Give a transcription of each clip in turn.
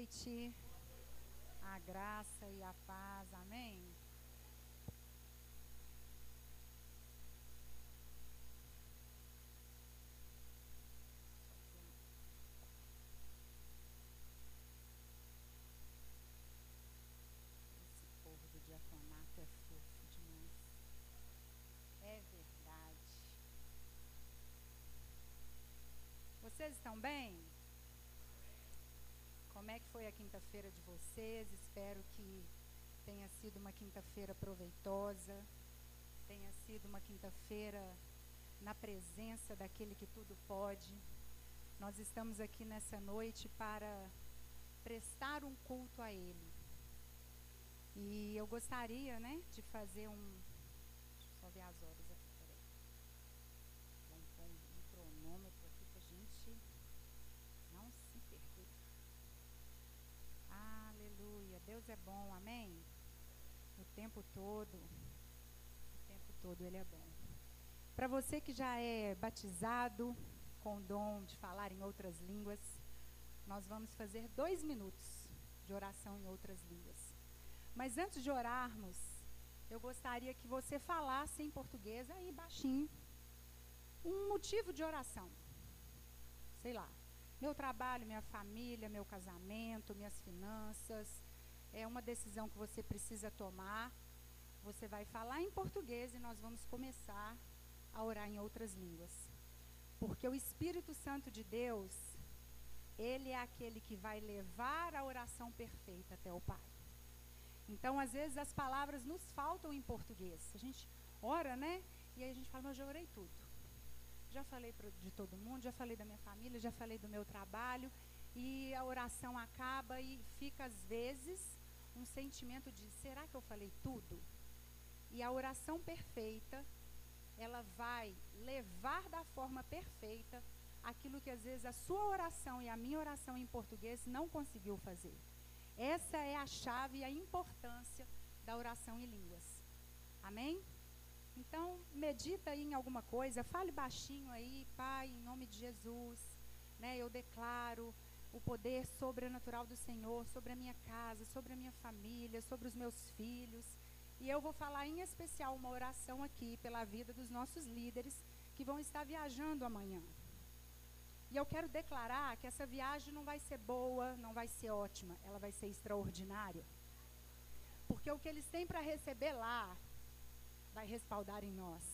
noite. A graça e a paz. Amém. Esse povo do diaconato é fofo demais. É verdade. Vocês estão bem? Como é que foi a quinta-feira de vocês? Espero que tenha sido uma quinta-feira proveitosa, tenha sido uma quinta-feira na presença daquele que tudo pode. Nós estamos aqui nessa noite para prestar um culto a Ele. E eu gostaria, né, de fazer um. Deixa eu só ver as horas aqui, peraí. Vamos pôr um cronômetro aqui para a gente não se perder. Aleluia. Deus é bom, amém? O tempo todo. O tempo todo Ele é bom. Para você que já é batizado com o dom de falar em outras línguas, nós vamos fazer dois minutos de oração em outras línguas. Mas antes de orarmos, eu gostaria que você falasse em português aí baixinho um motivo de oração. Sei lá, meu trabalho, minha família, meu casamento, minhas finanças. É uma decisão que você precisa tomar. Você vai falar em português e nós vamos começar a orar em outras línguas. Porque o Espírito Santo de Deus, ele é aquele que vai levar a oração perfeita até o Pai. Então, às vezes, as palavras nos faltam em português. A gente ora, né? E aí a gente fala, mas eu já orei tudo. Já falei pro, de todo mundo, já falei da minha família, já falei do meu trabalho. E a oração acaba e fica, às vezes, um sentimento de: será que eu falei tudo? E a oração perfeita, ela vai levar da forma perfeita aquilo que às vezes a sua oração e a minha oração em português não conseguiu fazer. Essa é a chave e a importância da oração em línguas. Amém? Então, medita aí em alguma coisa, fale baixinho aí, Pai, em nome de Jesus, né? Eu declaro o poder sobrenatural do Senhor sobre a minha casa, sobre a minha família, sobre os meus filhos. E eu vou falar em especial uma oração aqui pela vida dos nossos líderes que vão estar viajando amanhã. E eu quero declarar que essa viagem não vai ser boa, não vai ser ótima, ela vai ser extraordinária. Porque o que eles têm para receber lá vai respaldar em nós.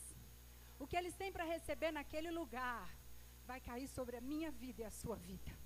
O que eles têm para receber naquele lugar vai cair sobre a minha vida e a sua vida.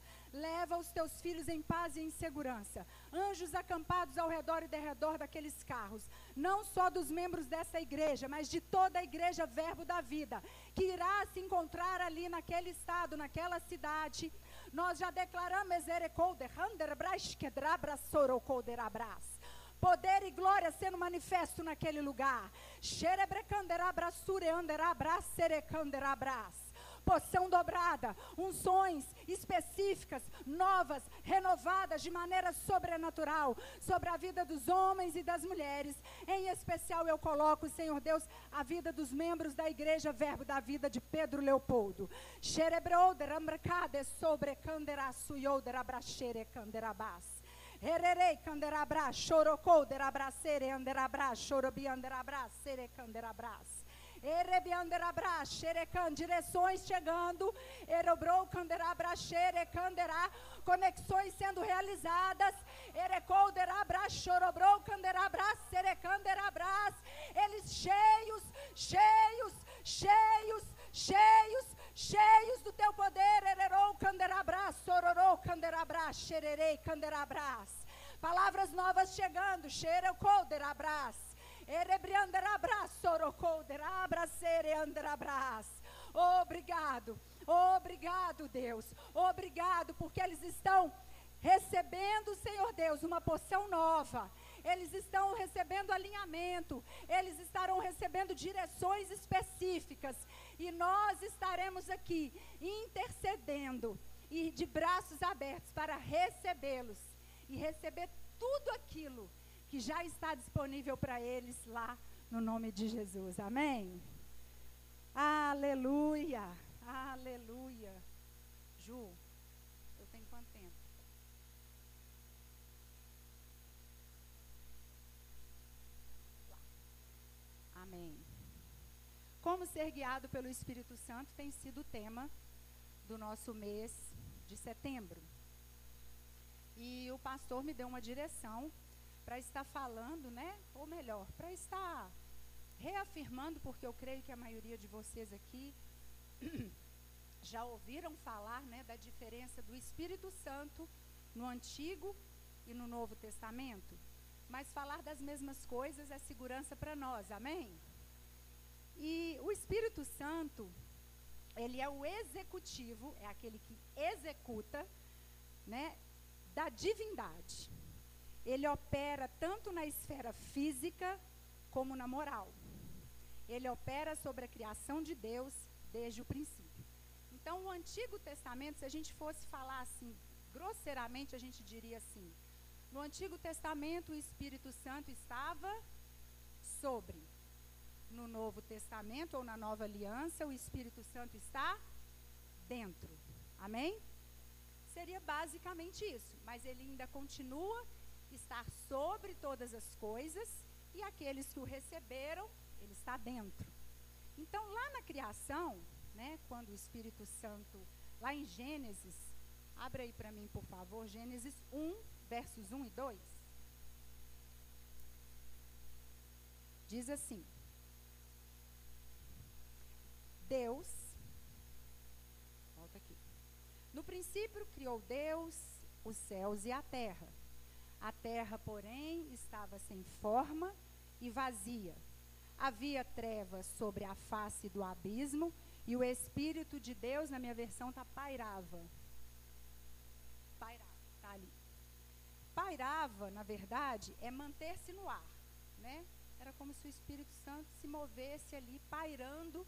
Leva os teus filhos em paz e em segurança. Anjos acampados ao redor e derredor daqueles carros. Não só dos membros dessa igreja, mas de toda a igreja Verbo da Vida, que irá se encontrar ali naquele estado, naquela cidade. Nós já declaramos poder e glória sendo manifesto naquele lugar. Poção dobrada, unções específicas, novas, renovadas de maneira sobrenatural sobre a vida dos homens e das mulheres. Em especial, eu coloco, Senhor Deus, a vida dos membros da igreja Verbo da Vida de Pedro Leopoldo. Xerebroder, ambracade, sobre canderaçu, yoder, abraxere, canderabás. Hererei canderabra, chorocou, anderabra, chorobi, anderabra, sere, canderabras. Erebianderabra, xerecan, direções chegando, erobrou, canderabra, xerecanderá, conexões sendo realizadas, erecolderabra, chorobrou, canderabra, serecanderabras, eles cheios, cheios, cheios, cheios, cheios do teu poder, ererou, canderabra, sororou, canderabra, xererei, canderabras, palavras novas chegando, xerecolderabras, Obrigado, obrigado, Deus. Obrigado, porque eles estão recebendo, Senhor Deus, uma poção nova. Eles estão recebendo alinhamento, eles estarão recebendo direções específicas. E nós estaremos aqui intercedendo e de braços abertos para recebê-los e receber tudo aquilo que já está disponível para eles lá no nome de Jesus. Amém? Aleluia! Aleluia! Ju, eu tenho quanto tempo? Amém. Como ser guiado pelo Espírito Santo tem sido o tema do nosso mês de setembro. E o pastor me deu uma direção para estar falando, né? Ou melhor, para estar reafirmando, porque eu creio que a maioria de vocês aqui já ouviram falar né, da diferença do Espírito Santo no Antigo e no Novo Testamento. Mas falar das mesmas coisas é segurança para nós, amém? E o Espírito Santo, ele é o executivo, é aquele que executa, né, da divindade. Ele opera tanto na esfera física como na moral. Ele opera sobre a criação de Deus desde o princípio. Então, o Antigo Testamento, se a gente fosse falar assim, grosseiramente, a gente diria assim: no Antigo Testamento, o Espírito Santo estava sobre. No Novo Testamento ou na Nova Aliança, o Espírito Santo está dentro. Amém? Seria basicamente isso. Mas ele ainda continua estar sobre todas as coisas e aqueles que o receberam, ele está dentro. Então, lá na criação, né, quando o Espírito Santo, lá em Gênesis, abre aí para mim, por favor, Gênesis 1, versos 1 e 2. Diz assim: Deus, volta aqui. No princípio criou Deus os céus e a terra. A terra, porém, estava sem forma e vazia. Havia trevas sobre a face do abismo e o Espírito de Deus, na minha versão, está pairava. Pairava, está ali. Pairava, na verdade, é manter-se no ar. Né? Era como se o Espírito Santo se movesse ali, pairando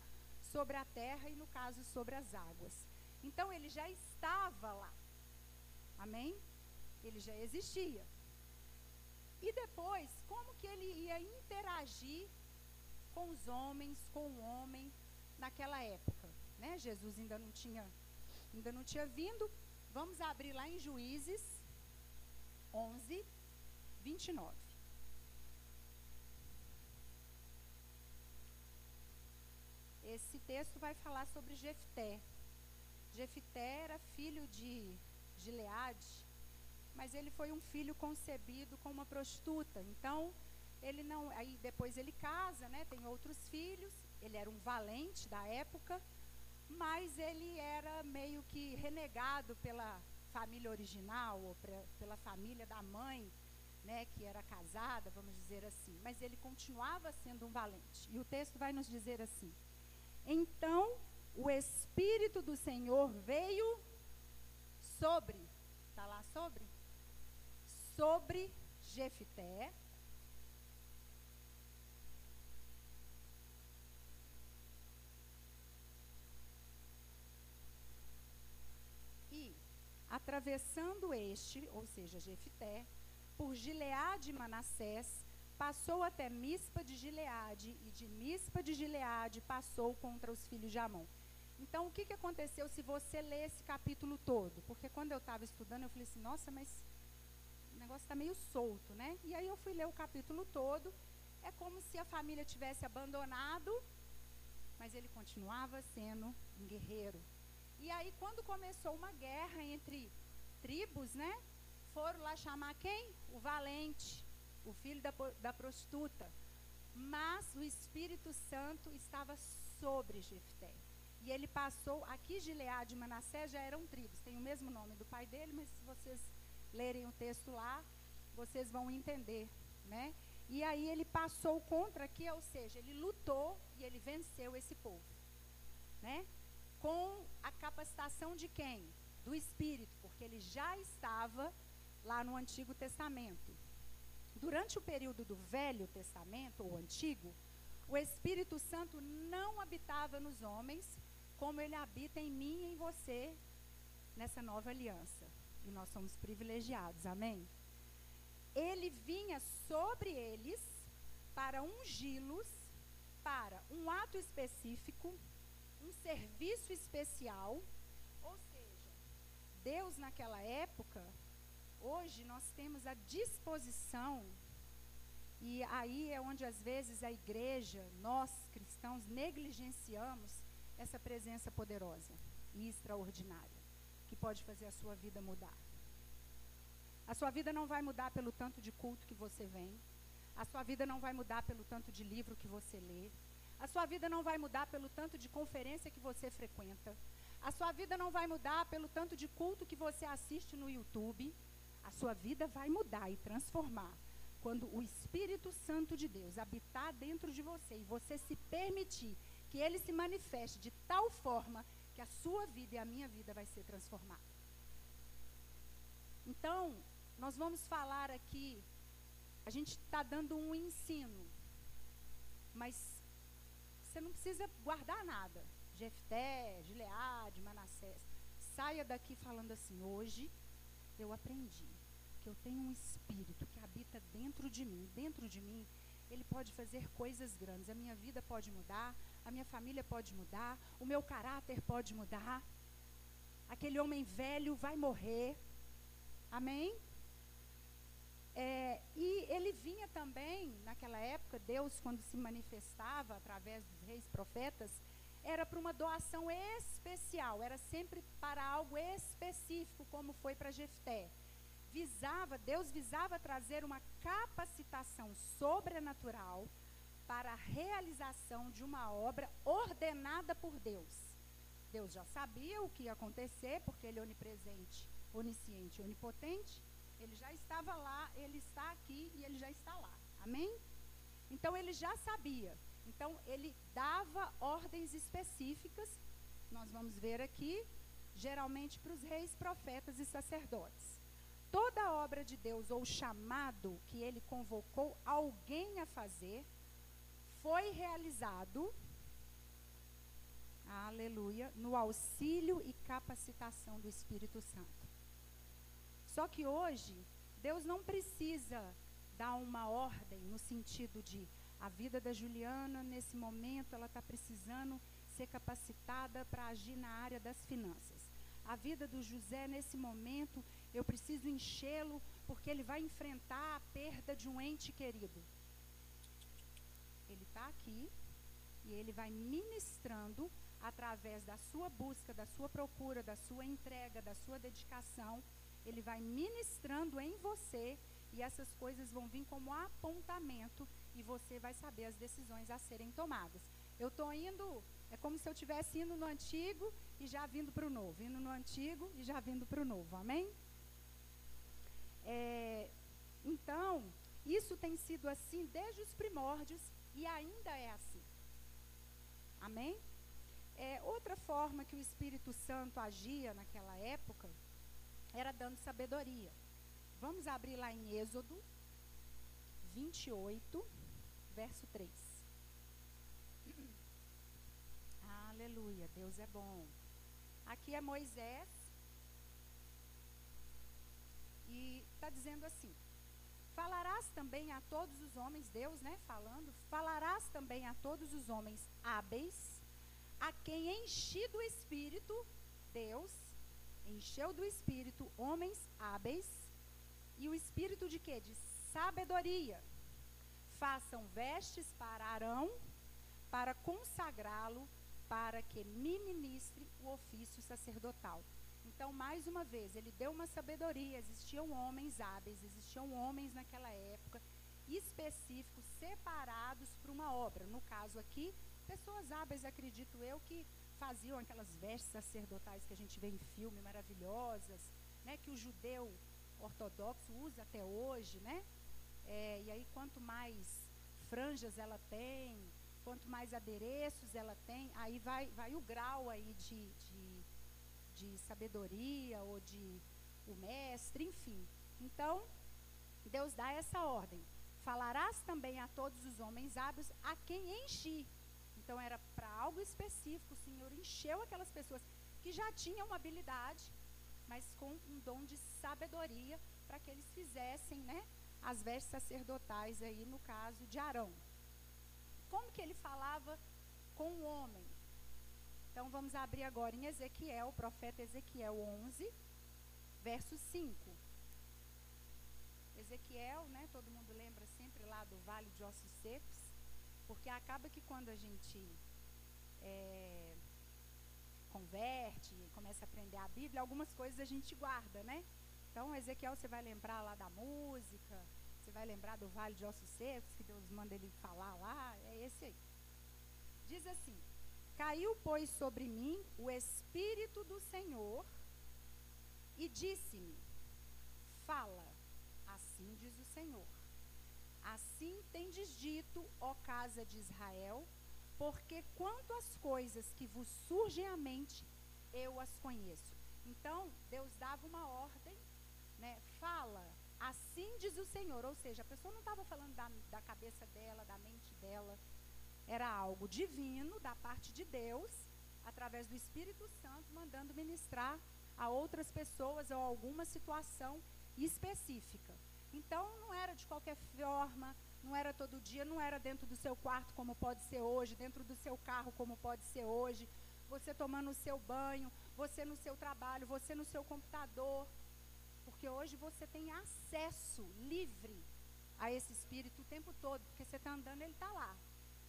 sobre a terra e, no caso, sobre as águas. Então, ele já estava lá. Amém? Ele já existia. E depois, como que ele ia interagir com os homens, com o homem, naquela época. Né? Jesus ainda não tinha, ainda não tinha vindo. Vamos abrir lá em Juízes 11, 29. Esse texto vai falar sobre Jefté. Jefté era filho de Gileade, mas ele foi um filho concebido com uma prostituta. Então, ele não, aí depois ele casa, né, tem outros filhos, ele era um valente da época, mas ele era meio que renegado pela família original, ou pra, pela família da mãe, né, que era casada, vamos dizer assim. Mas ele continuava sendo um valente. E o texto vai nos dizer assim: Então o Espírito do Senhor veio sobre, está lá sobre? Sobre Jefité, Atravessando este, ou seja, Jefité, por Gileade e Manassés, passou até Mispa de Gileade, e de Mispa de Gileade passou contra os filhos de Amon. Então, o que, que aconteceu se você ler esse capítulo todo? Porque quando eu estava estudando, eu falei assim, nossa, mas o negócio está meio solto, né? E aí eu fui ler o capítulo todo, é como se a família tivesse abandonado, mas ele continuava sendo um guerreiro, e aí, quando começou uma guerra entre tribos, né? Foram lá chamar quem? O valente, o filho da, da prostituta. Mas o Espírito Santo estava sobre Jefté. E ele passou, aqui Gileade e Manassés já eram tribos, tem o mesmo nome do pai dele, mas se vocês lerem o texto lá, vocês vão entender, né? E aí ele passou contra aqui, ou seja, ele lutou e ele venceu esse povo, né? com a capacitação de quem? Do Espírito, porque ele já estava lá no Antigo Testamento. Durante o período do Velho Testamento, ou Antigo, o Espírito Santo não habitava nos homens, como ele habita em mim e em você nessa nova aliança. E nós somos privilegiados, amém? Ele vinha sobre eles para ungí-los para um ato específico, um serviço especial. Ou seja, Deus naquela época, hoje nós temos a disposição e aí é onde às vezes a igreja, nós cristãos, negligenciamos essa presença poderosa e extraordinária, que pode fazer a sua vida mudar. A sua vida não vai mudar pelo tanto de culto que você vem. A sua vida não vai mudar pelo tanto de livro que você lê. A sua vida não vai mudar pelo tanto de conferência que você frequenta. A sua vida não vai mudar pelo tanto de culto que você assiste no YouTube. A sua vida vai mudar e transformar quando o Espírito Santo de Deus habitar dentro de você e você se permitir que ele se manifeste de tal forma que a sua vida e a minha vida vai ser transformada. Então, nós vamos falar aqui, a gente está dando um ensino, mas você não precisa guardar nada. Jefté, Gileade, Manassés. Saia daqui falando assim, hoje eu aprendi que eu tenho um espírito que habita dentro de mim. Dentro de mim, ele pode fazer coisas grandes. A minha vida pode mudar, a minha família pode mudar, o meu caráter pode mudar. Aquele homem velho vai morrer. Amém? É, e ele vinha também, naquela época, Deus, quando se manifestava através dos reis profetas, era para uma doação especial, era sempre para algo específico, como foi para Jefté visava, Deus visava trazer uma capacitação sobrenatural para a realização de uma obra ordenada por Deus. Deus já sabia o que ia acontecer, porque Ele é onipresente, onisciente, onipotente. Ele já estava lá, Ele está aqui e Ele já está lá. Amém? Então Ele já sabia. Então Ele dava ordens específicas. Nós vamos ver aqui, geralmente para os reis, profetas e sacerdotes toda obra de Deus ou chamado que ele convocou alguém a fazer foi realizado, aleluia, no auxílio e capacitação do Espírito Santo. Só que hoje, Deus não precisa dar uma ordem no sentido de a vida da Juliana, nesse momento, ela está precisando ser capacitada para agir na área das finanças. A vida do José, nesse momento, eu preciso enchê-lo, porque ele vai enfrentar a perda de um ente querido. Ele está aqui e ele vai ministrando através da sua busca, da sua procura, da sua entrega, da sua dedicação. Ele vai ministrando em você e essas coisas vão vir como apontamento e você vai saber as decisões a serem tomadas. Eu estou indo, é como se eu estivesse indo no antigo e já vindo para o novo, indo no antigo e já vindo para o novo, amém? É, então, isso tem sido assim desde os primórdios e ainda é assim. Amém? É, outra forma que o Espírito Santo agia naquela época era dando sabedoria. Vamos abrir lá em Êxodo 28, verso 3. Aleluia, Deus é bom. Aqui é Moisés e está dizendo assim: Falarás também a todos os homens, Deus, né, falando, falarás também a todos os homens hábeis, a quem enchi do Espírito, Deus, encheu do Espírito homens hábeis, e o Espírito de quê? De sabedoria. Façam vestes para Arão, para consagrá-lo, para que ministre o ofício sacerdotal. Então, mais uma vez, ele deu uma sabedoria. Existiam homens hábeis, existiam homens naquela época específicos, separados para uma obra. No caso aqui, pessoas hábeis, acredito eu, que faziam aquelas vestes sacerdotais que a gente vê em filme, maravilhosas, né, que o judeu ortodoxo usa até hoje, né? É, e aí, quanto mais franjas ela tem, quanto mais adereços ela tem, aí vai, vai o grau aí de, de de sabedoria ou de o mestre, enfim. Então, Deus dá essa ordem. Falarás também a todos os homens hábeis a quem enchi. Então era para algo específico. O Senhor encheu aquelas pessoas que já tinham uma habilidade, mas com um dom de sabedoria para que eles fizessem, né, as vestes sacerdotais aí no caso de Arão. Como que ele falava com o homem? Então vamos abrir agora em Ezequiel, o profeta Ezequiel 11, verso 5. Ezequiel, né, todo mundo lembra sempre lá do Vale de Ossos Secos, porque acaba que quando a gente é, converte, começa a aprender a Bíblia, algumas coisas a gente guarda, né? Então, Ezequiel, você vai lembrar lá da música, você vai lembrar do Vale de Ossos Secos, que Deus manda ele falar lá, é esse aí. Diz assim: Caiu, pois, sobre mim o Espírito do Senhor e disse-me: Fala, assim diz o Senhor. Assim tendes dito, ó casa de Israel, porque quanto às coisas que vos surgem à mente, eu as conheço. Então, Deus dava uma ordem, né? Fala, assim diz o Senhor. Ou seja, a pessoa não estava falando da, da cabeça dela, da mente dela, era algo divino da parte de Deus, através do Espírito Santo, mandando ministrar a outras pessoas ou alguma situação específica. Então, não era de qualquer forma, não era todo dia, não era dentro do seu quarto como pode ser hoje, dentro do seu carro como pode ser hoje, você tomando o seu banho, você no seu trabalho, você no seu computador. Porque hoje você tem acesso livre a esse espírito o tempo todo, porque você está andando, ele está lá.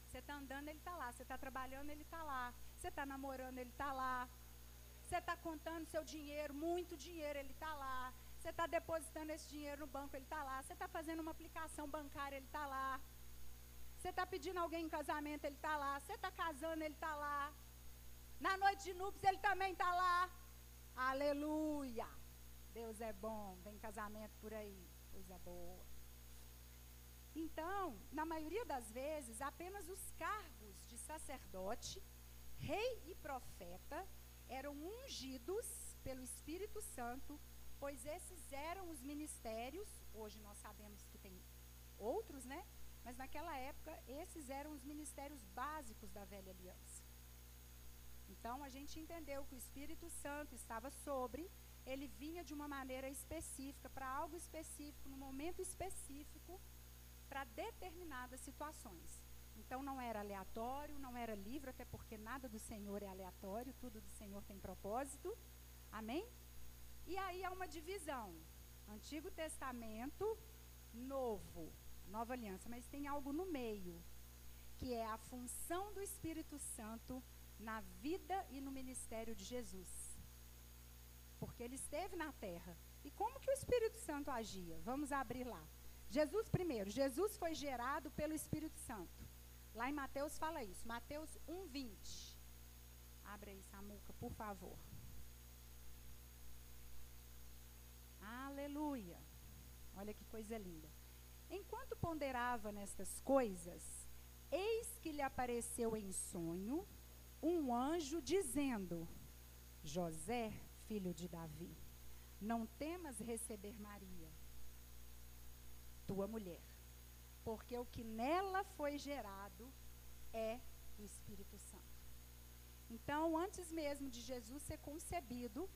Você está andando, ele está lá. Você está trabalhando, ele está lá. Você está namorando, ele está lá. Você está contando seu dinheiro, muito dinheiro, ele está lá. Você está depositando esse dinheiro no banco, ele está lá. Você está fazendo uma aplicação bancária, ele está lá. Você está pedindo alguém em casamento, ele está lá. Você está casando, ele está lá. Na noite de núpcias, ele também está lá. Aleluia. Deus é bom. Vem casamento por aí. Coisa boa. Então, na maioria das vezes, apenas os cargos de sacerdote, rei e profeta eram ungidos pelo Espírito Santo, pois esses eram os ministérios. Hoje nós sabemos que tem outros, né? Mas naquela época, esses eram os ministérios básicos da velha aliança. Então, a gente entendeu que o Espírito Santo estava sobre, ele vinha de uma maneira específica, para algo específico, no momento específico para determinadas situações. Então não era aleatório, não era livre, até porque nada do Senhor é aleatório, tudo do Senhor tem propósito. Amém? E aí há uma divisão. Antigo Testamento, Novo, Nova Aliança, mas tem algo no meio, que é a função do Espírito Santo na vida e no ministério de Jesus. Porque ele esteve na terra. E como que o Espírito Santo agia? Vamos abrir lá. Jesus, primeiro, Jesus foi gerado pelo Espírito Santo. Lá em Mateus fala isso. Mateus 1,20. Abre aí, Samuca, por favor. Aleluia. Olha que coisa linda. Enquanto ponderava nestas coisas, eis que lhe apareceu em sonho um anjo dizendo: José, filho de Davi, não temas receber Maria tua mulher. Porque o que nela foi gerado é o Espírito Santo. Então, antes mesmo de Jesus ser concebido,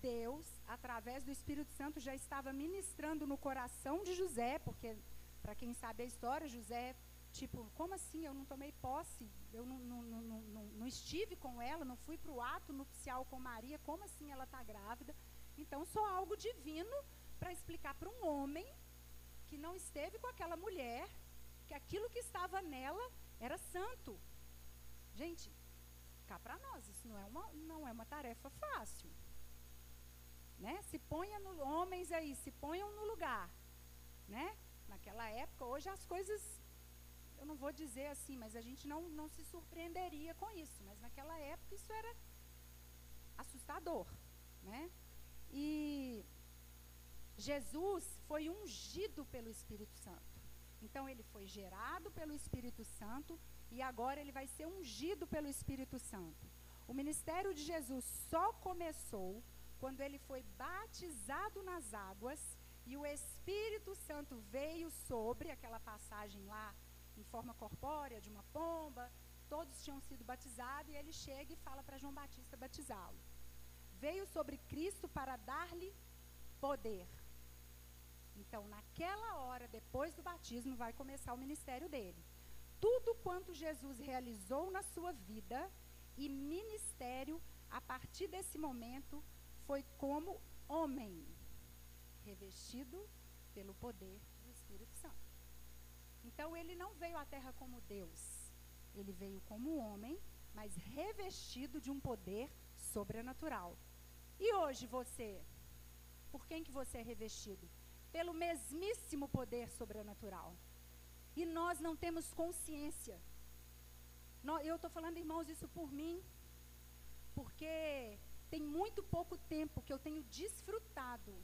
Deus, através do Espírito Santo, já estava ministrando no coração de José, porque, para quem sabe a história, José, tipo, como assim? Eu não tomei posse, eu não, não, não, não, estive com ela, não fui para o ato nupcial com Maria, como assim ela está grávida? Então, só algo divino para explicar para um homem que não esteve com aquela mulher, que aquilo que estava nela era santo. Gente, cá para nós, isso não é uma, não é uma tarefa fácil. Né? Se ponha no, homens aí, se ponham no lugar. Né? Naquela época, hoje as coisas, eu não vou dizer assim, mas a gente não, não se surpreenderia com isso. Mas naquela época isso era assustador. Né? E Jesus foi ungido pelo Espírito Santo. Então ele foi gerado pelo Espírito Santo e agora ele vai ser ungido pelo Espírito Santo. O ministério de Jesus só começou quando ele foi batizado nas águas e o Espírito Santo veio sobre aquela passagem lá, em forma corpórea, de uma pomba, todos tinham sido batizados, e ele chega e fala para João Batista batizá-lo. Veio sobre Cristo para dar-lhe poder. Então, naquela hora, depois do batismo, vai começar o ministério dele. Tudo quanto Jesus realizou na sua vida e ministério, a partir desse momento, foi como homem, revestido pelo poder do Espírito Santo. Então, ele não veio à terra como Deus, ele veio como homem, mas revestido de um poder sobrenatural. E hoje você, por quem que você é revestido? Pelo mesmíssimo poder sobrenatural. E nós não temos consciência. Eu estou falando, irmãos, isso por mim, porque tem muito pouco tempo que eu tenho desfrutado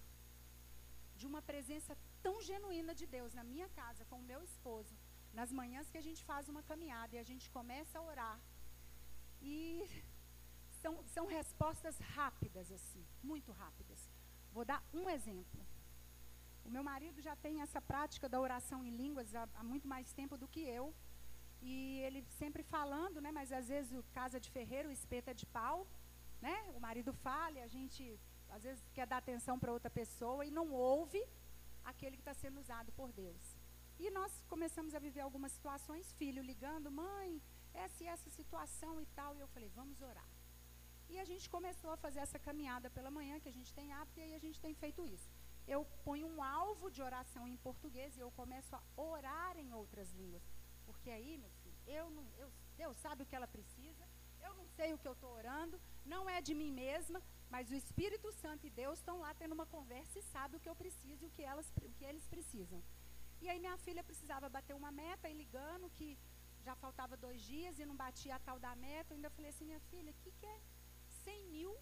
de uma presença tão genuína de Deus na minha casa com o meu esposo, nas manhãs que a gente faz uma caminhada e a gente começa a orar. E são, são respostas rápidas, assim, muito rápidas. Vou dar um exemplo. O meu marido já tem essa prática da oração em línguas há, há muito mais tempo do que eu. E ele sempre falando, né? Mas às vezes o casa de ferreiro, espeta de pau, né? O marido fala e a gente às vezes quer dar atenção para outra pessoa e não ouve aquele que está sendo usado por Deus. E nós começamos a viver algumas situações, filho ligando, mãe, essa e essa situação e tal. E eu falei, vamos orar. E a gente começou a fazer essa caminhada pela manhã, que a gente tem hábito, e aí a gente tem feito isso. Eu ponho um alvo de oração em português e eu começo a orar em outras línguas. Porque aí, meu filho, eu não, eu, Deus sabe o que ela precisa, eu não sei o que eu estou orando, não é de mim mesma, mas o Espírito Santo e Deus estão lá tendo uma conversa e sabe o que eu preciso e o que, elas, o que eles precisam. E aí minha filha precisava bater uma meta e ligando que já faltava dois dias e não batia a tal da meta. Eu ainda falei assim, minha filha, o que, que é 100 mil?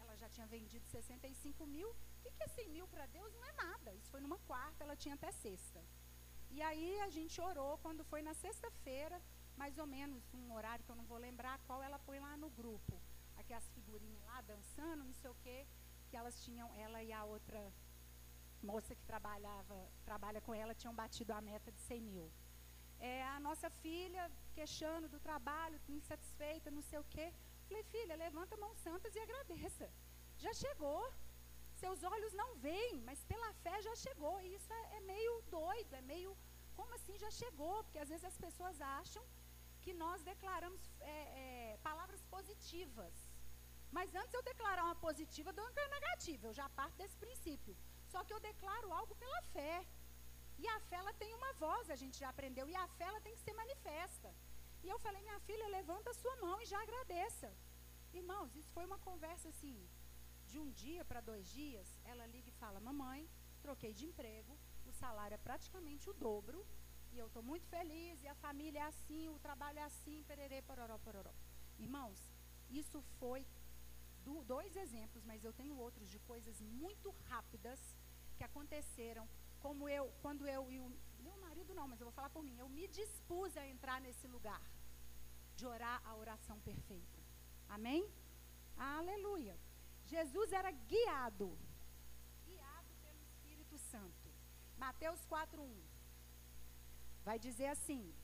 Ela já tinha vendido 65 mil. O que, que é 100 mil para Deus? Não é nada. Isso foi numa quarta, ela tinha até sexta. E aí a gente orou quando foi na sexta-feira mais ou menos um horário que eu não vou lembrar qual ela põe lá no grupo. Aquelas figurinhas lá dançando, não sei o quê, que elas tinham, ela e a outra moça que trabalhava, trabalha com ela, tinham batido a meta de 100 mil. É, a nossa filha queixando do trabalho, insatisfeita, não sei o quê. Falei, filha, levanta mãos santas e agradeça. Já chegou. Seus olhos não veem, mas pela fé já chegou. E isso é, é meio doido, é meio. Como assim já chegou? Porque às vezes as pessoas acham que nós declaramos é, é, palavras positivas. Mas antes eu declarar uma positiva do que uma negativa. Eu já parto desse princípio. Só que eu declaro algo pela fé. E a fé ela tem uma voz, a gente já aprendeu, e a fé ela tem que ser manifesta. E eu falei, minha filha, levanta a sua mão e já agradeça. Irmãos, isso foi uma conversa assim, de um dia para dois dias. Ela liga e fala, mamãe, troquei de emprego, o salário é praticamente o dobro, e eu estou muito feliz, e a família é assim, o trabalho é assim, pererê, pororó, pororó. Irmãos, isso foi do, dois exemplos, mas eu tenho outros de coisas muito rápidas que aconteceram, como eu, quando eu e o meu marido não, mas eu vou falar por mim, eu me dispus a entrar nesse lugar de orar a oração perfeita. Amém? Aleluia. Jesus era guiado, guiado pelo Espírito Santo. Mateus 4:1 vai dizer assim: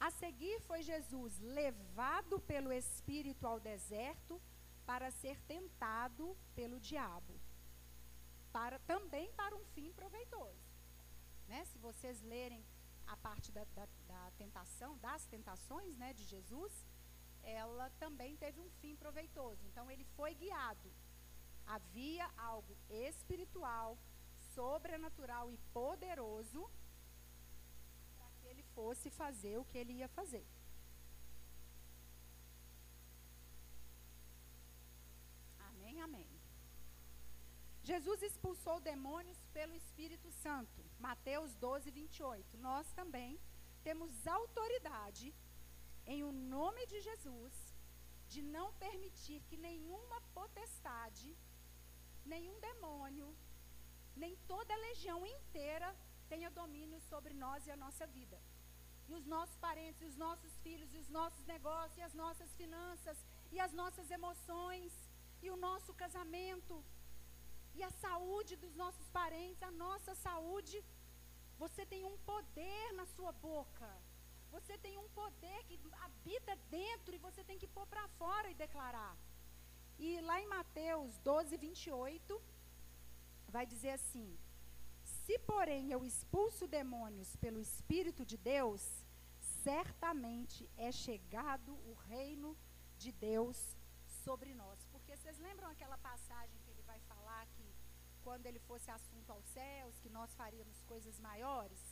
A seguir foi Jesus levado pelo Espírito ao deserto para ser tentado pelo diabo, para também para um fim proveitoso. Né? Se vocês lerem a parte da, da, da tentação, das tentações né, de Jesus, ela também teve um fim proveitoso. Então ele foi guiado. Havia algo espiritual sobrenatural e poderoso para que ele fosse fazer o que ele ia fazer. Amém, amém. Jesus expulsou demônios pelo Espírito Santo. Mateus 12, 28. Nós também temos autoridade, em o nome de Jesus, de não permitir que nenhuma potestade, nenhum demônio, nem toda a legião inteira tenha domínio sobre nós e a nossa vida. E os nossos parentes, e os nossos filhos, e os nossos negócios, e as nossas finanças, e as nossas emoções, e o nosso casamento. e a saúde dos nossos parentes, a nossa saúde. Você tem um poder na sua boca. Você tem um poder que habita dentro e você tem que pôr para fora e declarar. E lá em Mateus 12, 28, vai dizer assim: Se, porém, eu expulso demônios pelo Espírito de Deus, certamente é chegado o reino de Deus sobre nós. Porque vocês lembram aquela passagem que ele vai falar que quando ele fosse assunto aos céus, que nós faríamos coisas maiores?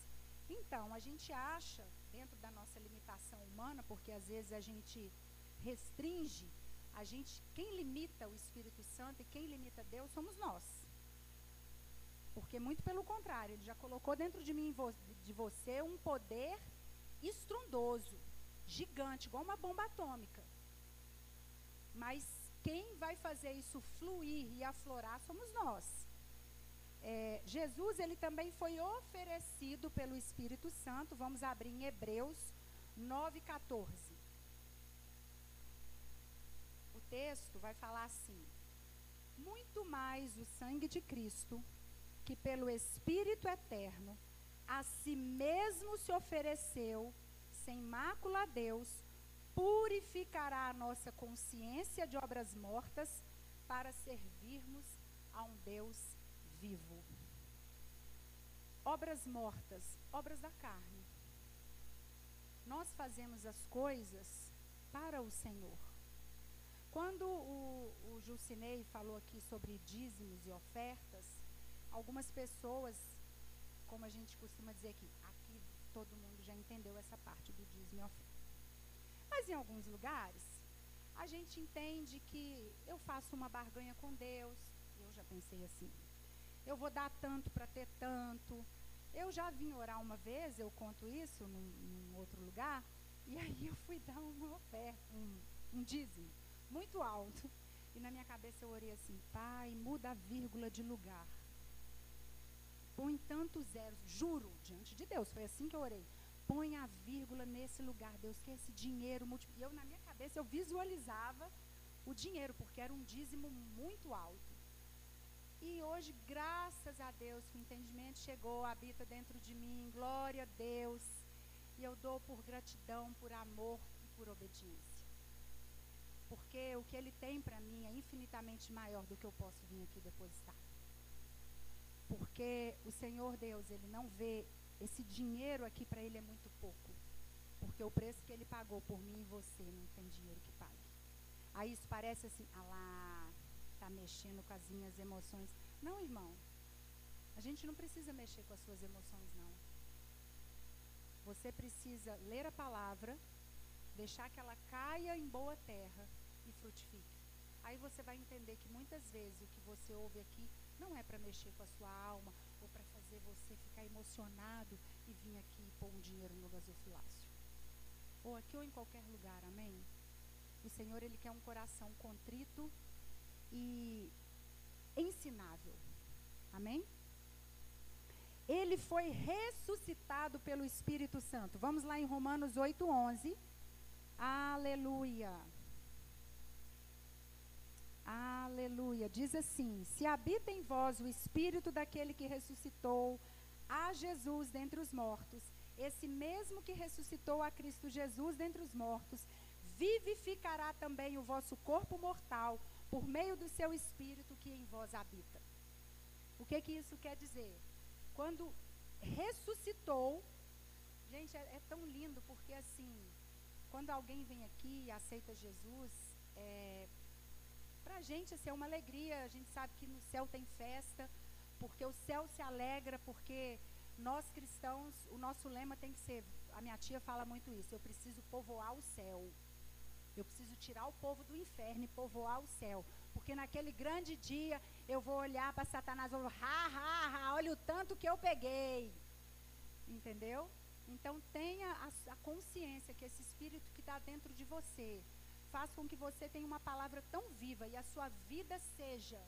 Então, a gente acha, dentro da nossa limitação humana, porque às vezes a gente restringe, a gente, quem limita o Espírito Santo e quem limita Deus somos nós. Porque muito pelo contrário, ele já colocou dentro de mim de você um poder estrondoso, gigante, igual uma bomba atômica. Mas quem vai fazer isso fluir e aflorar somos nós. É, Jesus ele também foi oferecido pelo Espírito Santo. Vamos abrir em Hebreus 9,14. O texto vai falar assim: Muito mais o sangue de Cristo, que pelo Espírito eterno a si mesmo se ofereceu, sem mácula a Deus, purificará a nossa consciência de obras mortas para servirmos a um Deus vivo. Obras mortas, obras da carne. Nós fazemos as coisas para o Senhor. Quando o, o Jucinei falou aqui sobre dízimos e ofertas, algumas pessoas, como a gente costuma dizer aqui, aqui todo mundo já entendeu essa parte do dízimo. Mas em alguns lugares, a gente entende que eu faço uma barganha com Deus, eu já pensei assim, eu vou dar tanto para ter tanto. Eu já vim orar uma vez, eu conto isso num, num outro lugar, e aí eu fui dar uma oferta, um, um dízimo, muito alto. E na minha cabeça eu orei assim, pai, muda a vírgula de lugar. Põe tantos zeros, juro, diante de Deus, foi assim que eu orei. Põe a vírgula nesse lugar, Deus, que esse dinheiro multiplica. E eu, na minha cabeça, eu visualizava o dinheiro, porque era um dízimo muito alto. E hoje, graças a Deus, que o entendimento chegou, habita dentro de mim, glória a Deus. E eu dou por gratidão, por amor e por obediência. Porque o que Ele tem para mim é infinitamente maior do que eu posso vir aqui depositar. Porque o Senhor Deus, Ele não vê esse dinheiro aqui para Ele é muito pouco. Porque o preço que Ele pagou por mim e você não tem dinheiro que pague. Aí isso parece assim, ah lá, está mexendo com as minhas emoções. Não, irmão. A gente não precisa mexer com as suas emoções, não. Você precisa ler a palavra, deixar que ela caia em boa terra e frutifique. Aí você vai entender que muitas vezes o que você ouve aqui não é para mexer com a sua alma ou para fazer você ficar emocionado e vir aqui e pôr um dinheiro no gasofilácio. Ou aqui ou em qualquer lugar, amém? O Senhor, Ele quer um coração contrito e ensinável. Amém? Ele foi ressuscitado pelo Espírito Santo. Vamos lá em Romanos 8:11. Aleluia. Aleluia. Diz assim: Se habita em vós o espírito daquele que ressuscitou a Jesus dentre os mortos, esse mesmo que ressuscitou a Cristo Jesus dentre os mortos, vivificará também o vosso corpo mortal por meio do seu espírito que em vós habita. O que que isso quer dizer? Quando ressuscitou, gente, é, é tão lindo porque assim, quando alguém vem aqui e aceita Jesus, é, gente assim, é uma alegria. A gente sabe que no céu tem festa, porque o céu se alegra, porque nós cristãos, o nosso lema tem que ser. A minha tia fala muito isso. Eu preciso povoar o céu. Eu preciso tirar o povo do inferno e povoar o céu. Porque naquele grande dia eu vou olhar para Satanás e vou, ha, ha, ha, olha o tanto que eu peguei. Entendeu? Então tenha a, a consciência que esse espírito que está dentro de você faz com que você tenha uma palavra tão viva e a sua vida seja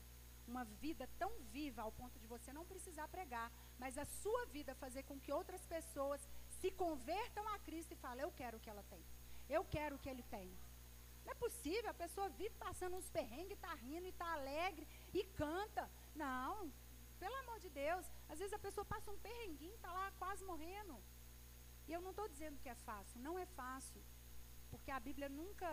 uma vida tão viva ao ponto de você não precisar pregar, mas a sua vida fazer com que outras pessoas se convertam a Cristo e falem: Eu quero o que ela tem, eu quero o que ele tem. Não é possível a pessoa vive passando uns perrengues, está rindo e está alegre e canta. Não, pelo amor de Deus, às vezes a pessoa passa um perrenguinho, está lá quase morrendo. E eu não estou dizendo que é fácil, não é fácil. Porque a Bíblia nunca,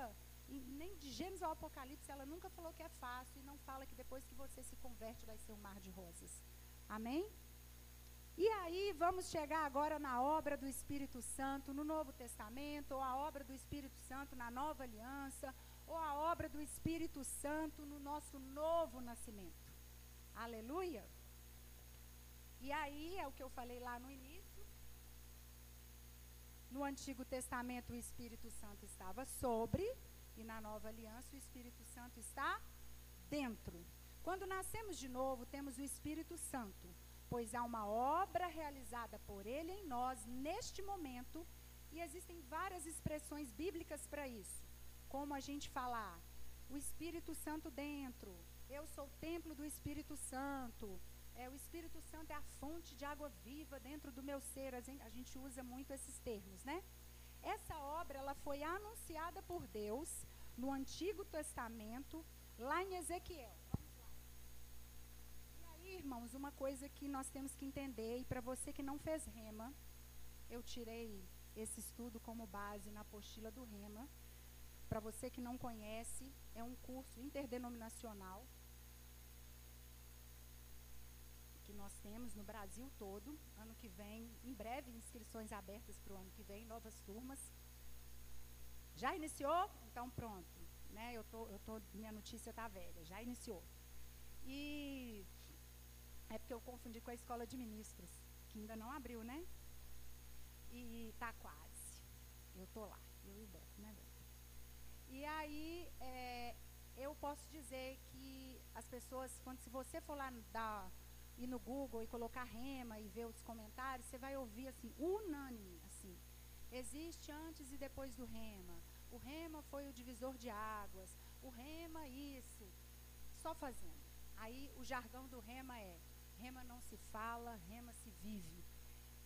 nem de Gênesis ao Apocalipse, ela nunca falou que é fácil e não fala que depois que você se converte vai ser um mar de rosas. Amém? E aí vamos chegar agora na obra do Espírito Santo no Novo Testamento, ou a obra do Espírito Santo na Nova Aliança, ou a obra do Espírito Santo no nosso novo nascimento. Aleluia! E aí é o que eu falei lá no início. No Antigo Testamento o Espírito Santo estava sobre, e na Nova Aliança o Espírito Santo está dentro. Quando nascemos de novo, temos o Espírito Santo pois há uma obra realizada por Ele em nós neste momento, e existem várias expressões bíblicas para isso, como a gente falar o Espírito Santo dentro, eu sou o templo do Espírito Santo, é, o Espírito Santo é a fonte de água viva dentro do meu ser, a gente usa muito esses termos, né? Essa obra ela foi anunciada por Deus no Antigo Testamento, lá em Ezequiel. Irmãos, uma coisa que nós temos que entender, e para você que não fez rema, eu tirei esse estudo como base na apostila do rema. Para você que não conhece, é um curso interdenominacional que nós temos no Brasil todo. Ano que vem, em breve, inscrições abertas para o ano que vem, novas turmas. Já iniciou? Então pronto. Né? Eu tô, eu tô, minha notícia está velha, já iniciou. E é porque eu confundi com a escola de ministros, que ainda não abriu, né? E está quase. Eu estou lá, eu e Beto, né, Beto? E aí, é, eu posso dizer que as pessoas, quando se você for lá dar, ir no Google e colocar rema e ver os comentários, você vai ouvir assim, unânime, assim. Existe antes e depois do rema. O rema foi o divisor de águas. O rema isso. Só fazendo. Aí o jargão do rema é Rema não se fala, rema se vive.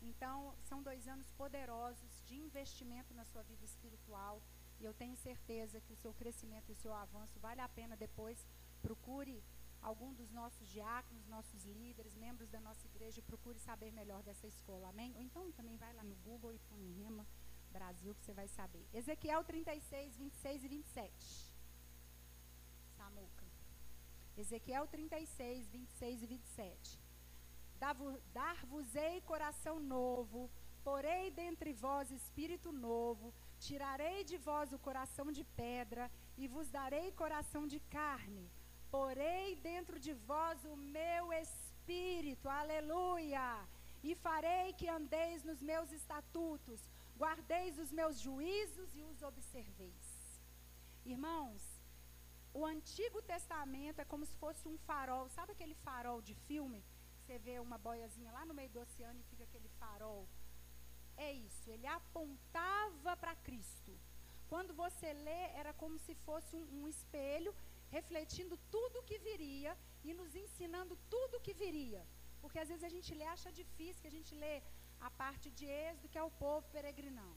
Então, são dois anos poderosos de investimento na sua vida espiritual. E eu tenho certeza que o seu crescimento e o seu avanço vale a pena depois. Procure algum dos nossos diáconos, nossos líderes, membros da nossa igreja, procure saber melhor dessa escola. Amém? Ou então também vai lá no Google e põe Rema Brasil que você vai saber. Ezequiel 36, 26 e 27. Samuca. Ezequiel 36, 26 e 27. Dar-vos-ei coração novo, porei dentre vós espírito novo, tirarei de vós o coração de pedra e vos darei coração de carne. Porei dentro de vós o meu espírito, aleluia, e farei que andeis nos meus estatutos, guardeis os meus juízos e os observeis. Irmãos, o Antigo Testamento é como se fosse um farol, sabe aquele farol de filme? você vê uma boiazinha lá no meio do oceano e fica aquele farol. É isso, ele apontava para Cristo. Quando você lê, era como se fosse um, um espelho refletindo tudo o que viria e nos ensinando tudo o que viria. Porque às vezes a gente lê, acha difícil, que a gente lê a parte de Êxodo, que é o povo peregrinão.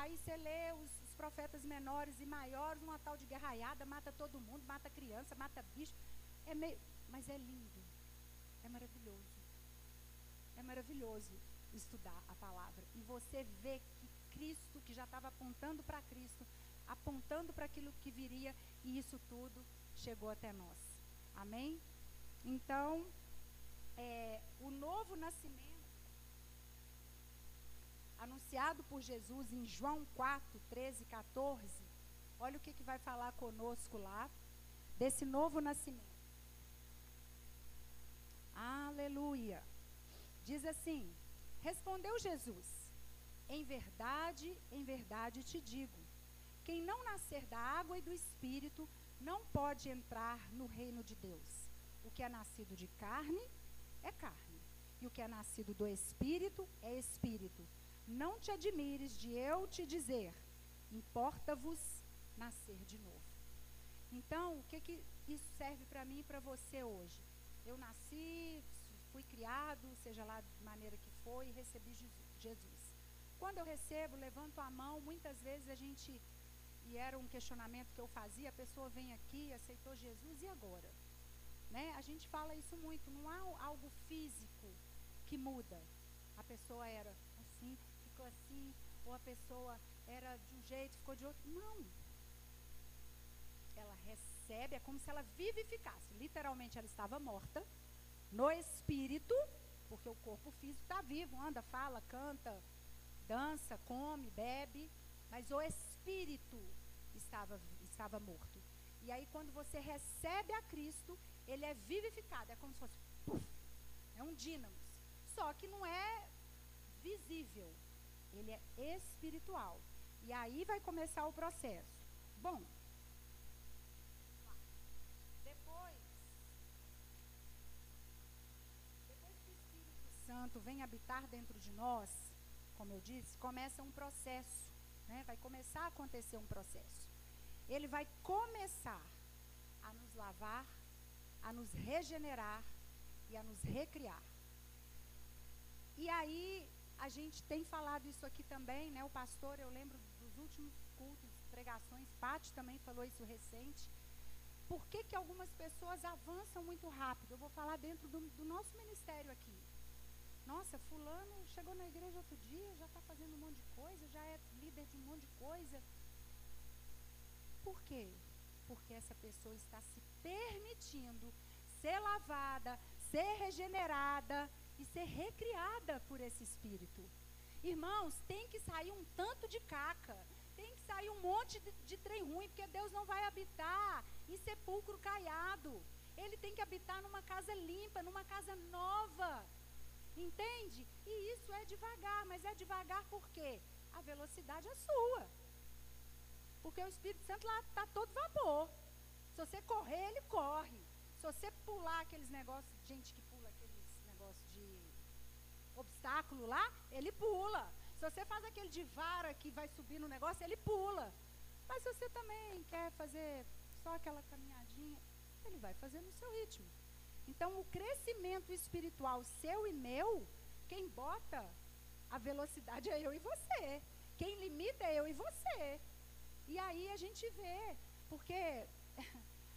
Aí você lê os, os profetas menores e maiores, uma tal de guerraiada, mata todo mundo, mata criança, mata bicho. É meio, mas é lindo. É maravilhoso. É maravilhoso estudar a palavra. E você vê que Cristo, que já estava apontando para Cristo, apontando para aquilo que viria, e isso tudo chegou até nós. Amém? Então, é, o novo nascimento, anunciado por Jesus em João 4, 13 e 14, olha o que, que vai falar conosco lá, desse novo nascimento. Aleluia. Diz assim: Respondeu Jesus: Em verdade, em verdade te digo: quem não nascer da água e do espírito não pode entrar no reino de Deus. O que é nascido de carne é carne, e o que é nascido do espírito é espírito. Não te admires de eu te dizer: importa-vos nascer de novo. Então, o que, que isso serve para mim e para você hoje? Eu nasci, fui criado, seja lá de maneira que foi, e recebi Jesus. Quando eu recebo, levanto a mão, muitas vezes a gente e era um questionamento que eu fazia, a pessoa vem aqui, aceitou Jesus e agora? Né? A gente fala isso muito, não há algo físico que muda. A pessoa era assim, ficou assim, ou a pessoa era de um jeito, ficou de outro. Não. Ela recebe, é como se ela vivificasse. Literalmente ela estava morta no espírito, porque o corpo físico está vivo, anda, fala, canta, dança, come, bebe, mas o espírito estava, estava morto. E aí, quando você recebe a Cristo, ele é vivificado, é como se fosse, puff, é um dínamo. Só que não é visível, ele é espiritual. E aí vai começar o processo. Bom, depois, depois que o Espírito Santo vem habitar dentro de nós, como eu disse, começa um processo, né? vai começar a acontecer um processo. Ele vai começar a nos lavar, a nos regenerar e a nos recriar. E aí, a gente tem falado isso aqui também, né? O pastor, eu lembro dos últimos cultos, pregações, Pati também falou isso recente. Por que, que algumas pessoas avançam muito rápido? Eu vou falar dentro do, do nosso ministério aqui. Nossa, fulano chegou na igreja outro dia, já está fazendo um monte de coisa, já é líder de um monte de coisa. Por quê? Porque essa pessoa está se permitindo ser lavada, ser regenerada e ser recriada por esse espírito. Irmãos, tem que sair um tanto de caca, tem que sair um monte de, de trem ruim, porque Deus não vai habitar em sepulcro caiado. Ele tem que habitar numa casa limpa, numa casa nova. Entende? E isso é devagar, mas é devagar por quê? A velocidade é sua. Porque o Espírito Santo lá está todo vapor. Se você correr, ele corre. Se você pular aqueles negócios, gente que pula aqueles negócios de obstáculo lá, ele pula. Se você faz aquele de vara que vai subir no negócio, ele pula. Mas se você também quer fazer só aquela caminhadinha, ele vai fazer no seu ritmo. Então, o crescimento espiritual seu e meu, quem bota a velocidade é eu e você. Quem limita é eu e você. E aí a gente vê, porque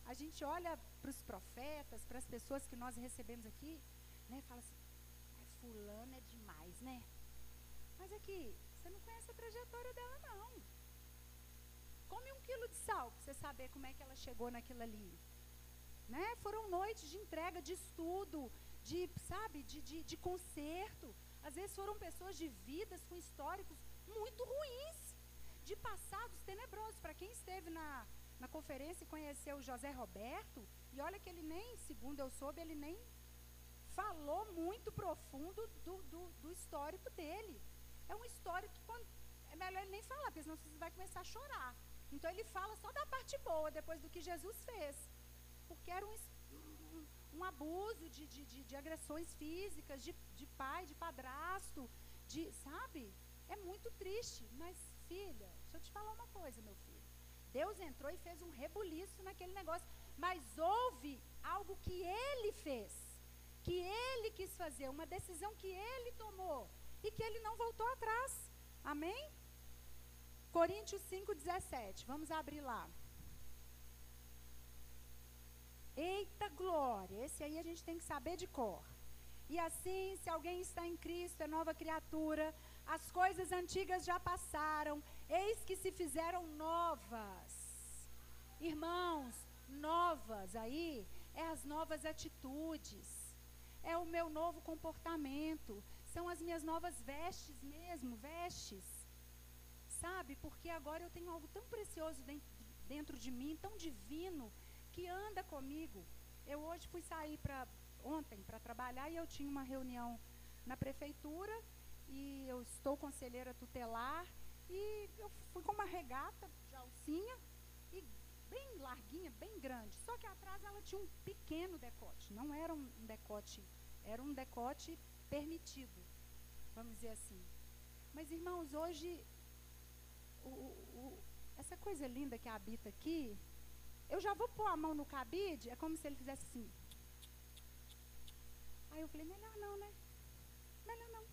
a gente olha para os profetas, para as pessoas que nós recebemos aqui, né, fala assim, fulano é demais, né? Mas aqui, você não conhece a trajetória dela, não. Come um quilo de sal para você saber como é que ela chegou naquilo ali. Né? Foram noites de entrega, de estudo, de, sabe, de, de, de conserto. Às vezes foram pessoas de vidas com históricos muito ruins, de passados tenebrosos. Para quem esteve na, na conferência e conheceu o José Roberto, e olha que ele nem, segundo eu soube, ele nem falou muito profundo do, do, do histórico dele. É um histórico que quando, é melhor ele nem falar, porque senão você vai começar a chorar. Então ele fala só da parte boa, depois do que Jesus fez. Porque era um, um, abuso de, de, de, de, agressões físicas, de, de pai, de padrasto, de, sabe? É muito triste. Mas, filha, deixa eu te falar uma coisa, meu filho. Deus entrou e fez um rebuliço naquele negócio. Mas houve algo que ele fez que ele quis fazer, uma decisão que ele tomou e que ele não voltou atrás. Amém? Coríntios 5,17. Vamos abrir lá. Eita glória! Esse aí a gente tem que saber de cor. E assim, se alguém está em Cristo, é nova criatura, as coisas antigas já passaram, eis que se fizeram novas. Irmãos, novas aí é as novas atitudes é o meu novo comportamento, são as minhas novas vestes mesmo, vestes. Sabe? Porque agora eu tenho algo tão precioso dentro, de mim, tão divino, que anda comigo. Eu hoje fui sair para ontem para trabalhar e eu tinha uma reunião na prefeitura e eu estou conselheira tutelar e eu fui com uma regata de alcinha e bem larguinha, bem grande. Só que atrás ela tinha um pequeno decote, não era um decote era um decote permitido, vamos dizer assim. Mas, irmãos, hoje, o, o, essa coisa linda que habita aqui, eu já vou pôr a mão no cabide, é como se ele fizesse assim. Aí eu falei, melhor não, né? Melhor não.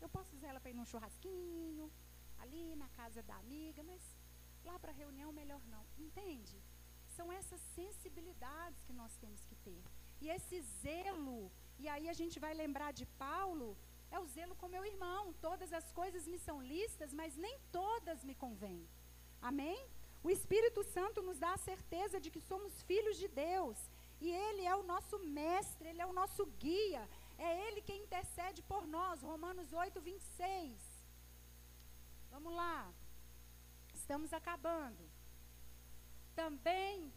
Eu posso usar ela para ir num churrasquinho, ali na casa da amiga, mas lá para reunião, melhor não. Entende? São essas sensibilidades que nós temos que ter. E esse zelo, e aí a gente vai lembrar de Paulo, é o zelo com meu irmão. Todas as coisas me são listas, mas nem todas me convêm. Amém? O Espírito Santo nos dá a certeza de que somos filhos de Deus. E Ele é o nosso mestre, Ele é o nosso guia. É Ele quem intercede por nós. Romanos 8, 26. Vamos lá. Estamos acabando. Também,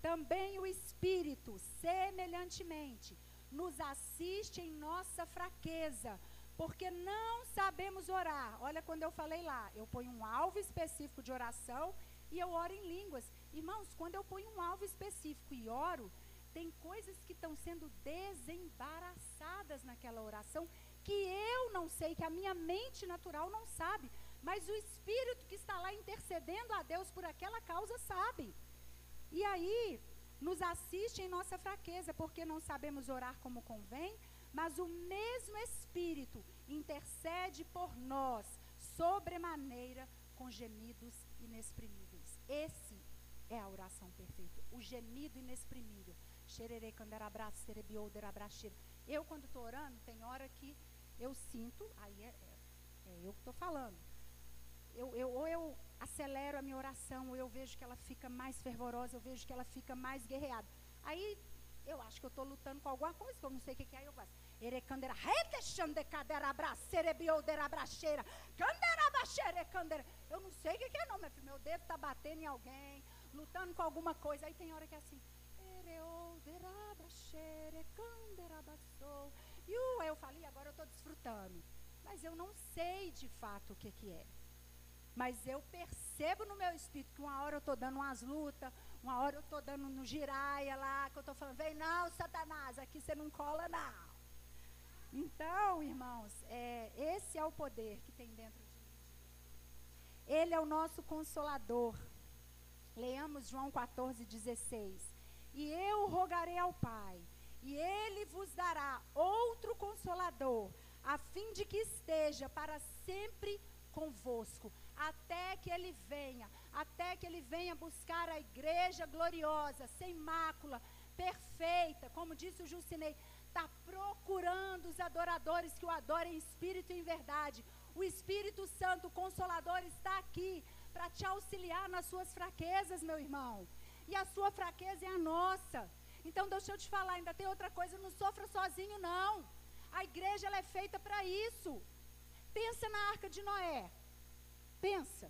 também o Espírito, semelhantemente, nos assiste em nossa fraqueza, porque não sabemos orar. Olha, quando eu falei lá, eu ponho um alvo específico de oração e eu oro em línguas. Irmãos, quando eu ponho um alvo específico e oro, tem coisas que estão sendo desembaraçadas naquela oração que eu não sei, que a minha mente natural não sabe, mas o Espírito que está lá intercedendo a Deus por aquela causa sabe. E aí, nos assiste em nossa fraqueza, porque não sabemos orar como convém, mas o mesmo Espírito intercede por nós, sobremaneira, com gemidos inexprimíveis. Esse é a oração perfeita, o gemido inexprimível. Eu, quando estou orando, tem hora que eu sinto, aí é, é, é eu que estou falando. Eu, eu, ou eu acelero a minha oração, ou eu vejo que ela fica mais fervorosa, eu vejo que ela fica mais guerreada. Aí eu acho que eu estou lutando com alguma coisa, que eu não sei o que, que é, aí eu faço. Eu não sei o que, que é, não, meu filho. Meu dedo está batendo em alguém, lutando com alguma coisa. Aí tem hora que é assim. E aí eu falei, agora eu estou desfrutando. Mas eu não sei de fato o que, que é. Mas eu percebo no meu espírito que uma hora eu estou dando umas lutas, uma hora eu estou dando no giraia lá, que eu estou falando, vem não, Satanás, aqui você não cola não. Então, irmãos, é, esse é o poder que tem dentro de mim. Ele é o nosso consolador. Leamos João 14, 16. E eu rogarei ao Pai, e ele vos dará outro consolador, a fim de que esteja para sempre convosco até que ele venha, até que ele venha buscar a igreja gloriosa, sem mácula, perfeita, como disse o Jucinei, está procurando os adoradores que o adorem em espírito e em verdade. O Espírito Santo, o Consolador, está aqui para te auxiliar nas suas fraquezas, meu irmão. E a sua fraqueza é a nossa. Então, deixa eu te falar, ainda tem outra coisa, não sofra sozinho, não. A igreja é feita para isso. Pensa na arca de Noé. Pensa.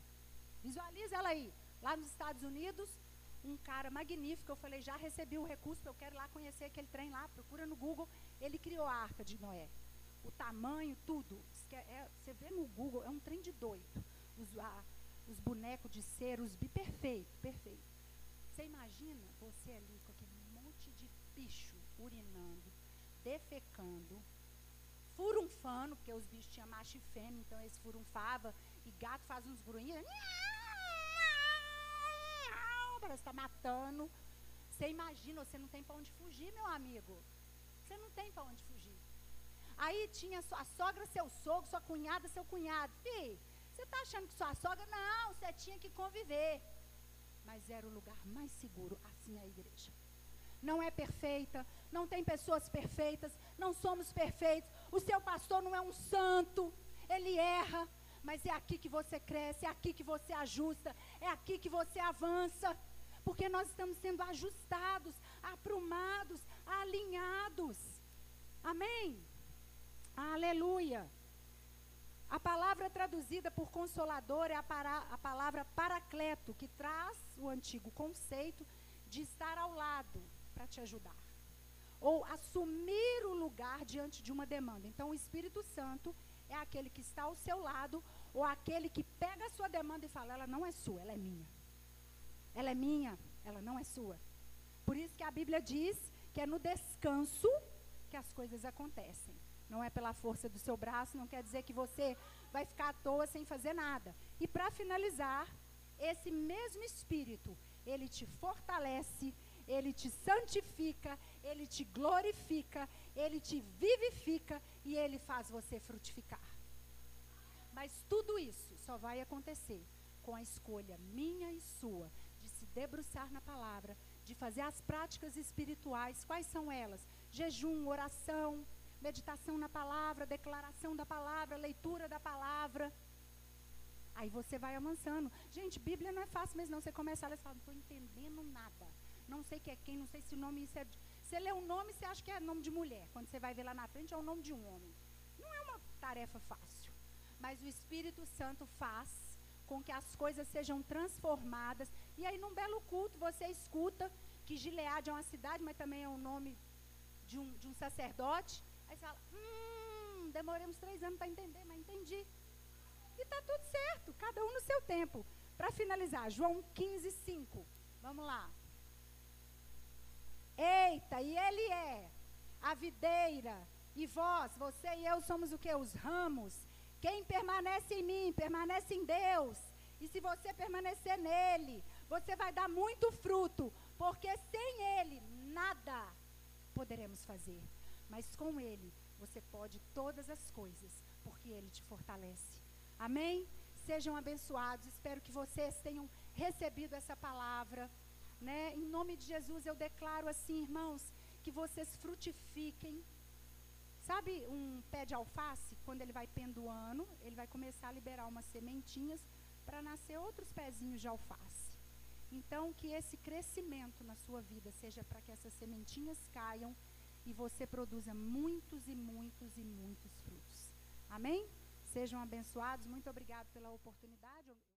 Visualiza ela aí. Lá nos Estados Unidos, um cara magnífico. Eu falei, já recebi o recurso, eu quero lá conhecer aquele trem lá. Procura no Google. Ele criou a arca de Noé. O tamanho, tudo. É, é, você vê no Google, é um trem de doido. Os, os bonecos de cera, os bi, perfeito, perfeito. Você imagina você ali com aquele monte de bicho urinando, defecando, furunfando, porque os bichos tinham macho e fêmea, então eles furunfavam e gato faz uns grunhidos. Parece que está matando. Você imagina, você não tem para onde fugir, meu amigo. Você não tem para onde fugir. Aí tinha a sogra, seu sogro, sua cunhada, seu cunhado. Fih, você está achando que sua sogra? Não, você tinha que conviver. Mas era o lugar mais seguro, assim a igreja. Não é perfeita, não tem pessoas perfeitas, não somos perfeitos. O seu pastor não é um santo, ele erra, mas é aqui que você cresce, é aqui que você ajusta, é aqui que você avança. Porque nós estamos sendo ajustados, aprumados, alinhados. Amém? Aleluia. A palavra traduzida por consolador é a, para, a palavra paracleto, que traz o antigo conceito de estar ao lado para te ajudar. Ou assumir o lugar diante de uma demanda. Então, o Espírito Santo, é aquele que está ao seu lado ou aquele que pega a sua demanda e fala: ela não é sua, ela é minha. Ela é minha, ela não é sua. Por isso que a Bíblia diz que é no descanso que as coisas acontecem. Não é pela força do seu braço, não quer dizer que você vai ficar à toa sem fazer nada. E para finalizar, esse mesmo Espírito, ele te fortalece, ele te santifica, ele te glorifica, ele te vivifica e ele faz você frutificar. Mas tudo isso só vai acontecer com a escolha minha e sua debruçar na palavra, de fazer as práticas espirituais. Quais são elas? Jejum, oração, meditação na palavra, declaração da palavra, leitura da palavra. Aí você vai avançando. Gente, Bíblia não é fácil mesmo, não. Você começa a ler e fala, não estou entendendo nada. Não sei quem é quem, não sei se o nome isso é. Você lê um nome, você acha que é nome de mulher. Quando você vai ver lá na frente, é o nome de um homem. Não é uma tarefa fácil. Mas o Espírito Santo faz com que as coisas sejam transformadas. E aí, num belo culto, você escuta que Gileade é uma cidade, mas também é o nome de um, de um sacerdote. Aí você fala, hum, demoramos três anos para entender, mas entendi. E está tudo certo, cada um no seu tempo. Para finalizar, João 15, 5. Vamos lá. Eita, e ele é a videira, e vós, você e eu somos o que? Os ramos. Quem permanece em mim, permanece em Deus. E se você permanecer nele, você vai dar muito fruto, porque sem ele nada poderemos fazer. Mas com ele você pode todas as coisas, porque ele te fortalece. Amém? Sejam abençoados. Espero que vocês tenham recebido essa palavra. Né? Em nome de Jesus, eu declaro assim, irmãos, que vocês frutifiquem. Sabe um pé de alface? Quando ele vai pendoando, ele vai começar a liberar umas sementinhas para nascer outros pezinhos de alface. Então, que esse crescimento na sua vida seja para que essas sementinhas caiam e você produza muitos e muitos e muitos frutos. Amém? Sejam abençoados. Muito obrigado pela oportunidade.